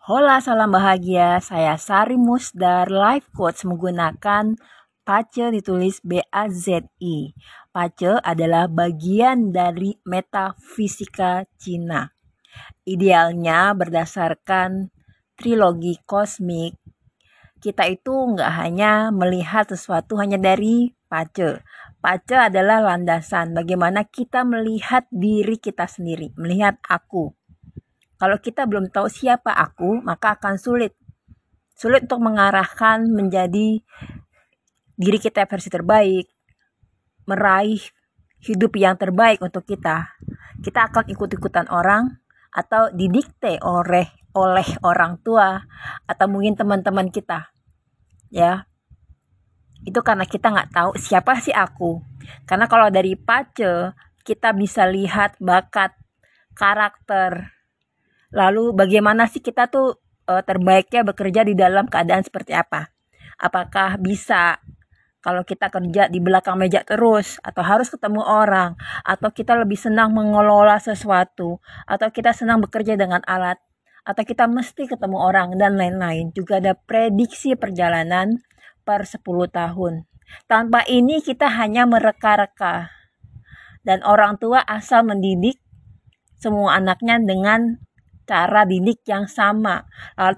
Hola, salam bahagia. Saya Sari Musdar, life coach menggunakan Pace ditulis B-A-Z-I. Pace adalah bagian dari metafisika Cina. Idealnya berdasarkan trilogi kosmik, kita itu nggak hanya melihat sesuatu hanya dari pace. Pace adalah landasan bagaimana kita melihat diri kita sendiri, melihat aku. Kalau kita belum tahu siapa aku, maka akan sulit. Sulit untuk mengarahkan menjadi diri kita versi terbaik, meraih hidup yang terbaik untuk kita. Kita akan ikut-ikutan orang atau didikte oleh oleh orang tua atau mungkin teman-teman kita. Ya. Itu karena kita nggak tahu siapa sih aku. Karena kalau dari pace kita bisa lihat bakat, karakter, Lalu bagaimana sih kita tuh uh, terbaiknya bekerja di dalam keadaan seperti apa? Apakah bisa kalau kita kerja di belakang meja terus atau harus ketemu orang atau kita lebih senang mengelola sesuatu atau kita senang bekerja dengan alat atau kita mesti ketemu orang dan lain-lain. Juga ada prediksi perjalanan per 10 tahun. Tanpa ini kita hanya mereka-reka. Dan orang tua asal mendidik semua anaknya dengan cara didik yang sama.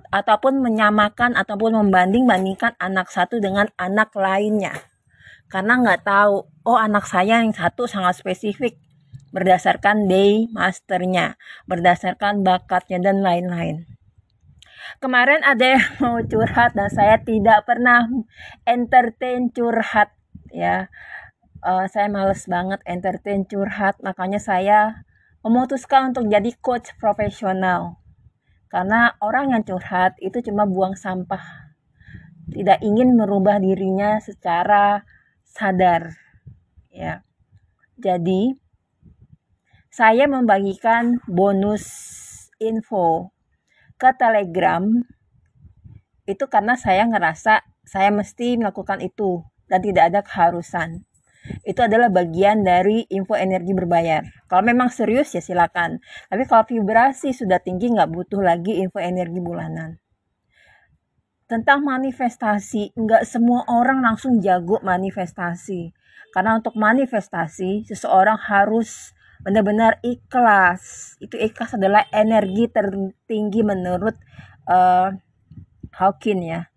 Ataupun menyamakan ataupun membanding-bandingkan anak satu dengan anak lainnya. Karena nggak tahu oh anak saya yang satu sangat spesifik berdasarkan day masternya berdasarkan bakatnya dan lain-lain. Kemarin ada yang mau curhat dan saya tidak pernah entertain curhat ya. Uh, saya males banget entertain curhat makanya saya memutuskan untuk jadi coach profesional. Karena orang yang curhat itu cuma buang sampah. Tidak ingin merubah dirinya secara sadar. Ya. Jadi saya membagikan bonus info ke Telegram itu karena saya ngerasa saya mesti melakukan itu dan tidak ada keharusan itu adalah bagian dari info energi berbayar. Kalau memang serius ya silakan. Tapi kalau vibrasi sudah tinggi nggak butuh lagi info energi bulanan. Tentang manifestasi, nggak semua orang langsung jago manifestasi. Karena untuk manifestasi, seseorang harus benar-benar ikhlas. Itu ikhlas adalah energi tertinggi menurut uh, Hawking ya.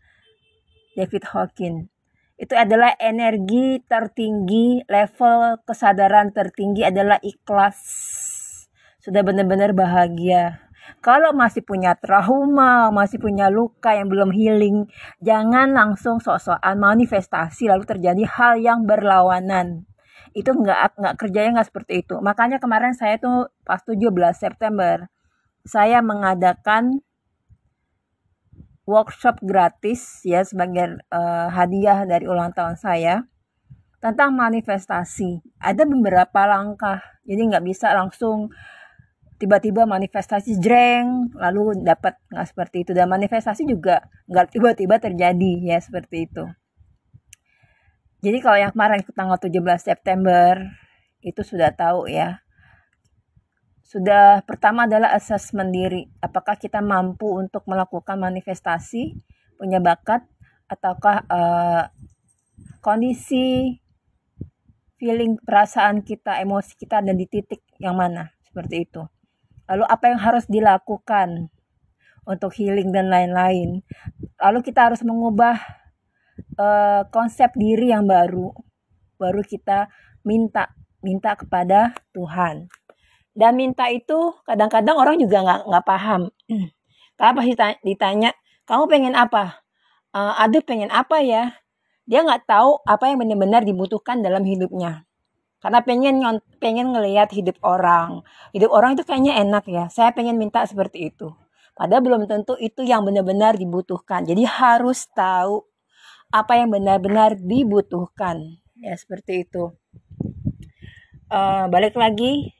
David Hawking itu adalah energi tertinggi, level kesadaran tertinggi adalah ikhlas. Sudah benar-benar bahagia. Kalau masih punya trauma, masih punya luka yang belum healing, jangan langsung sok-sokan manifestasi lalu terjadi hal yang berlawanan. Itu nggak nggak kerjanya nggak seperti itu. Makanya kemarin saya tuh pas 17 September saya mengadakan workshop gratis ya sebagai uh, hadiah dari ulang tahun saya tentang manifestasi. Ada beberapa langkah, jadi nggak bisa langsung tiba-tiba manifestasi jreng lalu dapat nggak seperti itu dan manifestasi juga nggak tiba-tiba terjadi ya seperti itu. Jadi kalau yang kemarin tanggal 17 September itu sudah tahu ya sudah pertama adalah asesmen diri. Apakah kita mampu untuk melakukan manifestasi, punya bakat, ataukah uh, kondisi, feeling, perasaan kita, emosi kita ada di titik yang mana? Seperti itu. Lalu apa yang harus dilakukan untuk healing dan lain-lain. Lalu kita harus mengubah uh, konsep diri yang baru. Baru kita minta minta kepada Tuhan dan minta itu kadang-kadang orang juga nggak nggak paham. Karena pasti ditanya kamu pengen apa? Uh, aduh pengen apa ya? Dia nggak tahu apa yang benar-benar dibutuhkan dalam hidupnya. Karena pengen pengen ngelihat hidup orang. Hidup orang itu kayaknya enak ya. Saya pengen minta seperti itu. Padahal belum tentu itu yang benar-benar dibutuhkan. Jadi harus tahu apa yang benar-benar dibutuhkan. Ya seperti itu. Uh, balik lagi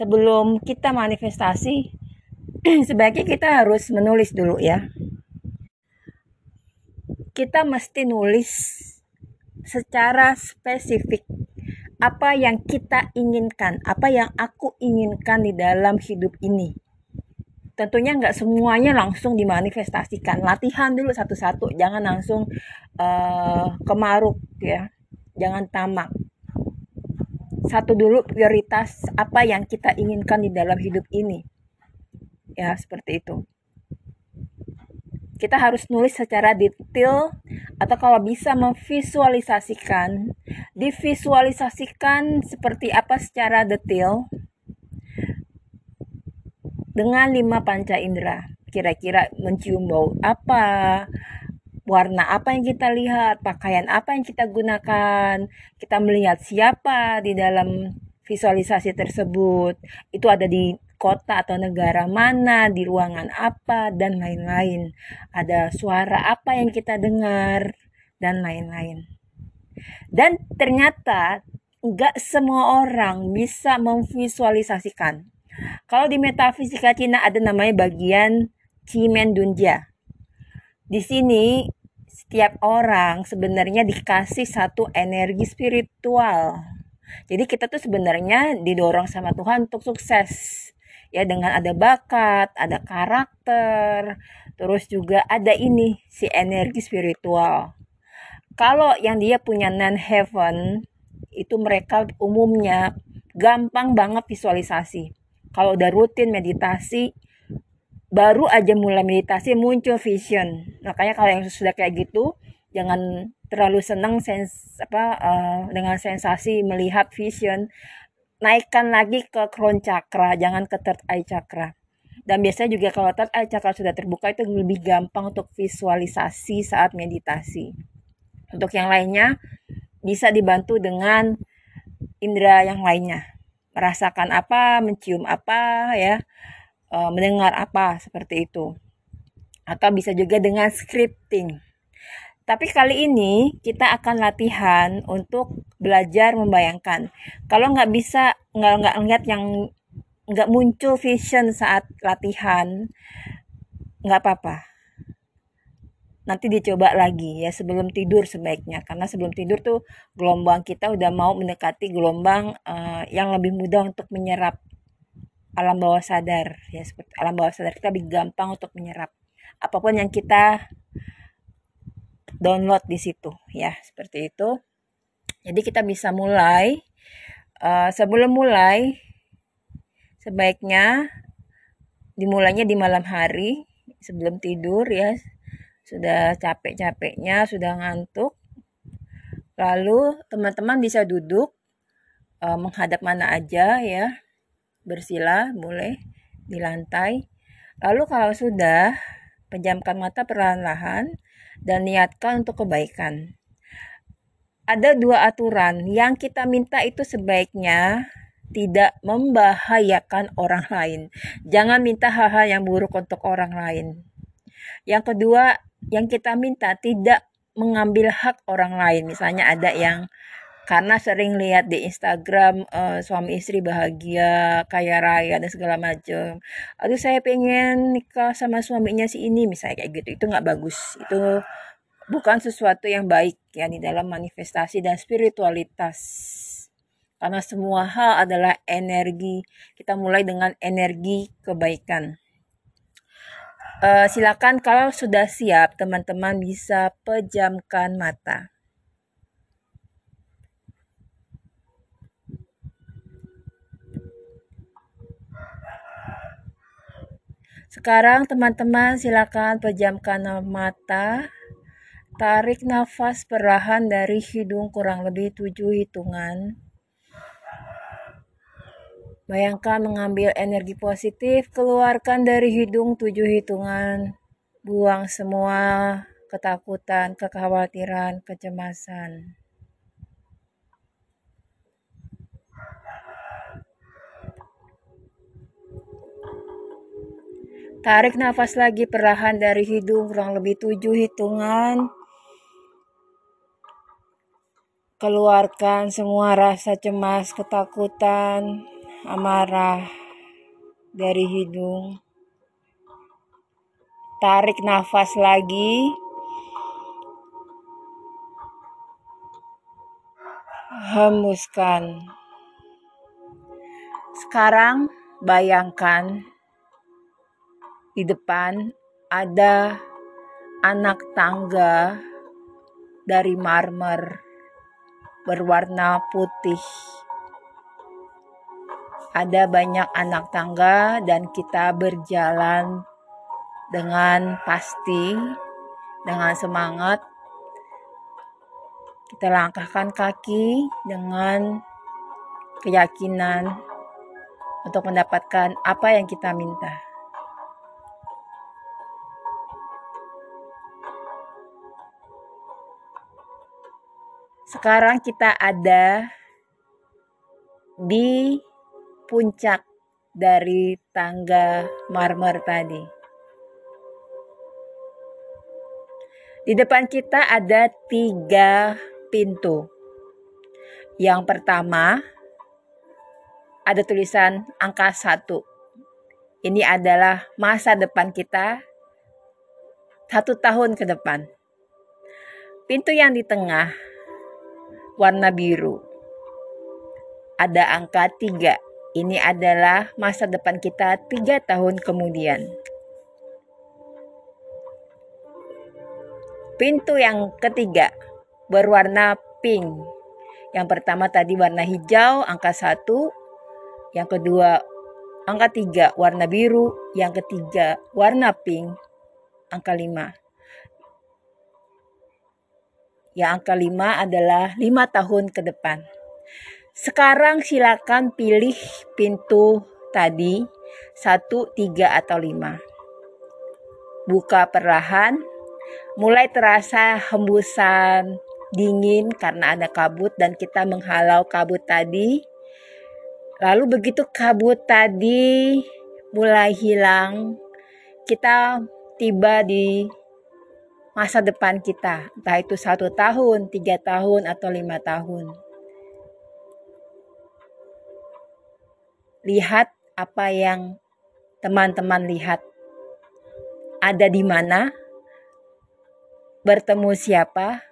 sebelum kita manifestasi sebaiknya kita harus menulis dulu ya. Kita mesti nulis secara spesifik apa yang kita inginkan, apa yang aku inginkan di dalam hidup ini. tentunya nggak semuanya langsung dimanifestasikan. Latihan dulu satu-satu jangan langsung uh, kemaruk ya. Jangan tamak satu dulu prioritas apa yang kita inginkan di dalam hidup ini. Ya seperti itu. Kita harus nulis secara detail atau kalau bisa memvisualisasikan. Divisualisasikan seperti apa secara detail dengan lima panca indera. Kira-kira mencium bau apa warna apa yang kita lihat pakaian apa yang kita gunakan kita melihat siapa di dalam visualisasi tersebut itu ada di kota atau negara mana, di ruangan apa, dan lain-lain. Ada suara apa yang kita dengar, dan lain-lain. Dan ternyata nggak semua orang bisa memvisualisasikan. Kalau di metafisika Cina ada namanya bagian Cimen Dunja. Di sini setiap orang sebenarnya dikasih satu energi spiritual. Jadi kita tuh sebenarnya didorong sama Tuhan untuk sukses ya dengan ada bakat, ada karakter, terus juga ada ini si energi spiritual. Kalau yang dia punya non heaven itu mereka umumnya gampang banget visualisasi. Kalau udah rutin meditasi, baru aja mulai meditasi muncul vision. Makanya kalau yang sudah kayak gitu, jangan terlalu senang sens apa uh, dengan sensasi melihat vision naikkan lagi ke crown chakra, jangan ke third eye chakra. Dan biasanya juga kalau third eye chakra sudah terbuka itu lebih gampang untuk visualisasi saat meditasi. Untuk yang lainnya bisa dibantu dengan indera yang lainnya. Merasakan apa, mencium apa ya, e, mendengar apa seperti itu. Atau bisa juga dengan scripting tapi kali ini kita akan latihan untuk belajar membayangkan. Kalau nggak bisa, nggak nggak ngeliat yang nggak muncul vision saat latihan, nggak apa-apa. Nanti dicoba lagi ya sebelum tidur sebaiknya karena sebelum tidur tuh gelombang kita udah mau mendekati gelombang uh, yang lebih mudah untuk menyerap alam bawah sadar ya seperti alam bawah sadar kita lebih gampang untuk menyerap. Apa pun yang kita download di situ ya seperti itu. Jadi kita bisa mulai uh, sebelum mulai sebaiknya dimulainya di malam hari sebelum tidur ya. Sudah capek-capeknya sudah ngantuk. Lalu teman-teman bisa duduk uh, menghadap mana aja ya bersila boleh di lantai lalu kalau sudah pejamkan mata perlahan-lahan dan niatkan untuk kebaikan. Ada dua aturan yang kita minta itu sebaiknya tidak membahayakan orang lain. Jangan minta hal-hal yang buruk untuk orang lain. Yang kedua, yang kita minta tidak mengambil hak orang lain. Misalnya ada yang karena sering lihat di Instagram uh, suami istri bahagia, kaya raya dan segala macam. Aduh saya pengen nikah sama suaminya si ini misalnya kayak gitu. Itu nggak bagus. Itu bukan sesuatu yang baik ya di dalam manifestasi dan spiritualitas. Karena semua hal adalah energi. Kita mulai dengan energi kebaikan. Uh, silakan kalau sudah siap teman-teman bisa pejamkan mata. Sekarang teman-teman silakan pejamkan mata. Tarik nafas perlahan dari hidung kurang lebih tujuh hitungan. Bayangkan mengambil energi positif, keluarkan dari hidung tujuh hitungan. Buang semua ketakutan, kekhawatiran, kecemasan. Tarik nafas lagi perlahan dari hidung kurang lebih tujuh hitungan. Keluarkan semua rasa cemas, ketakutan, amarah dari hidung. Tarik nafas lagi. Hembuskan. Sekarang bayangkan di depan ada anak tangga dari marmer berwarna putih. Ada banyak anak tangga dan kita berjalan dengan pasti, dengan semangat. Kita langkahkan kaki dengan keyakinan untuk mendapatkan apa yang kita minta. Sekarang kita ada di puncak dari tangga marmer tadi. Di depan kita ada tiga pintu. Yang pertama ada tulisan angka satu. Ini adalah masa depan kita satu tahun ke depan. Pintu yang di tengah warna biru. Ada angka tiga. Ini adalah masa depan kita tiga tahun kemudian. Pintu yang ketiga berwarna pink. Yang pertama tadi warna hijau, angka satu. Yang kedua angka tiga warna biru. Yang ketiga warna pink, angka lima. Yang angka lima adalah lima tahun ke depan. Sekarang silakan pilih pintu tadi, satu, tiga, atau lima. Buka perlahan, mulai terasa hembusan dingin karena ada kabut dan kita menghalau kabut tadi. Lalu begitu kabut tadi mulai hilang, kita tiba di masa depan kita, entah itu satu tahun, tiga tahun, atau lima tahun. Lihat apa yang teman-teman lihat. Ada di mana? Bertemu siapa?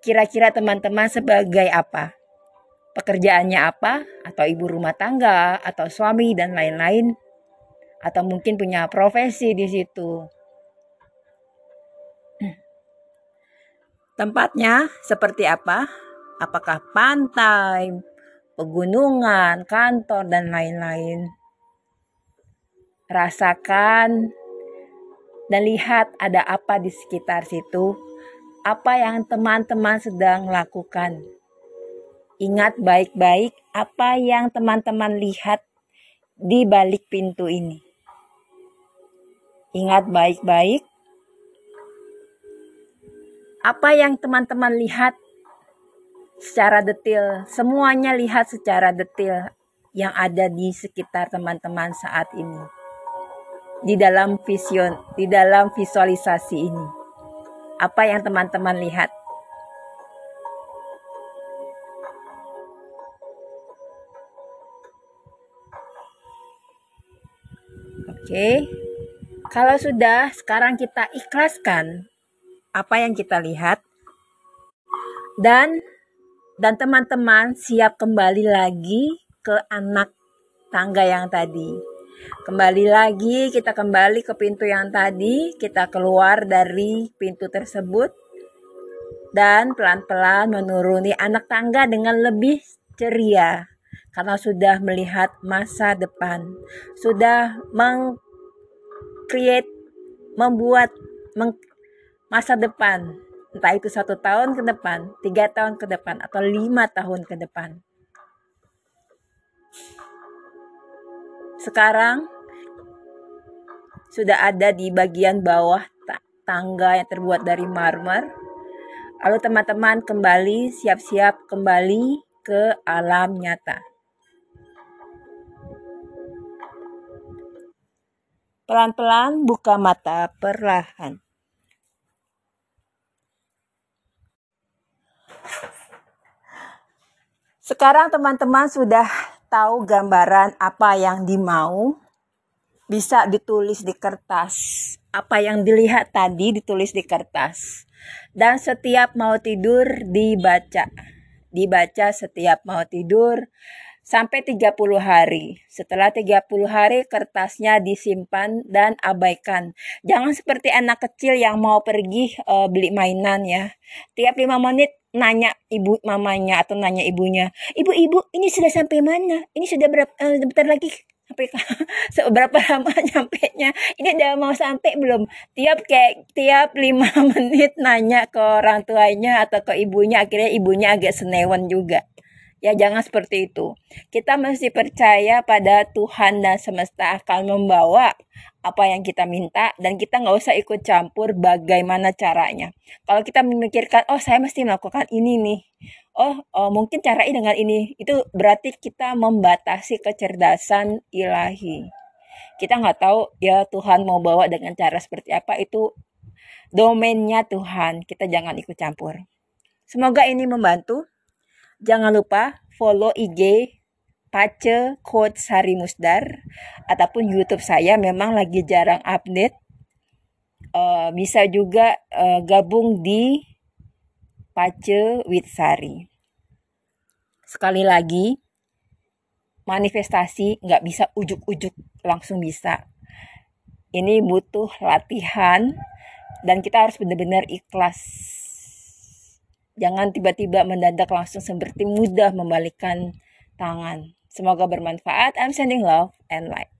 Kira-kira teman-teman sebagai apa? Pekerjaannya apa? Atau ibu rumah tangga, atau suami, dan lain-lain? Atau mungkin punya profesi di situ Tempatnya seperti apa? Apakah pantai, pegunungan, kantor, dan lain-lain? Rasakan dan lihat ada apa di sekitar situ, apa yang teman-teman sedang lakukan. Ingat baik-baik apa yang teman-teman lihat di balik pintu ini. Ingat baik-baik apa yang teman-teman lihat secara detail, semuanya lihat secara detail yang ada di sekitar teman-teman saat ini. Di dalam vision, di dalam visualisasi ini. Apa yang teman-teman lihat? Oke. Kalau sudah, sekarang kita ikhlaskan apa yang kita lihat. Dan dan teman-teman siap kembali lagi ke anak tangga yang tadi. Kembali lagi, kita kembali ke pintu yang tadi, kita keluar dari pintu tersebut. Dan pelan-pelan menuruni anak tangga dengan lebih ceria. Karena sudah melihat masa depan, sudah meng create membuat masa depan, entah itu satu tahun ke depan, tiga tahun ke depan, atau lima tahun ke depan. Sekarang sudah ada di bagian bawah tangga yang terbuat dari marmer. Lalu teman-teman kembali siap-siap kembali ke alam nyata. Pelan-pelan buka mata perlahan. Sekarang teman-teman sudah tahu gambaran apa yang dimau. Bisa ditulis di kertas. Apa yang dilihat tadi ditulis di kertas. Dan setiap mau tidur dibaca. Dibaca setiap mau tidur sampai 30 hari. Setelah 30 hari kertasnya disimpan dan abaikan. Jangan seperti anak kecil yang mau pergi uh, beli mainan ya. Tiap 5 menit nanya ibu mamanya atau nanya ibunya, "Ibu-ibu, ini sudah sampai mana? Ini sudah berapa uh, bentar lagi sampai seberapa lama nyampe nya ini udah mau sampai belum? Tiap kayak tiap lima menit nanya ke orang tuanya atau ke ibunya akhirnya ibunya agak senewan juga Ya jangan seperti itu. Kita mesti percaya pada Tuhan dan semesta akan membawa apa yang kita minta dan kita nggak usah ikut campur bagaimana caranya. Kalau kita memikirkan, oh saya mesti melakukan ini nih, oh, oh mungkin cara ini dengan ini, itu berarti kita membatasi kecerdasan ilahi. Kita nggak tahu ya Tuhan mau bawa dengan cara seperti apa itu domainnya Tuhan. Kita jangan ikut campur. Semoga ini membantu. Jangan lupa follow IG Pace Coach Sari Musdar ataupun YouTube saya memang lagi jarang update. Uh, bisa juga uh, gabung di Pace with Sari. Sekali lagi, manifestasi nggak bisa ujuk-ujuk langsung bisa. Ini butuh latihan dan kita harus benar-benar ikhlas Jangan tiba-tiba mendadak langsung seperti mudah membalikkan tangan. Semoga bermanfaat. I'm sending love and light.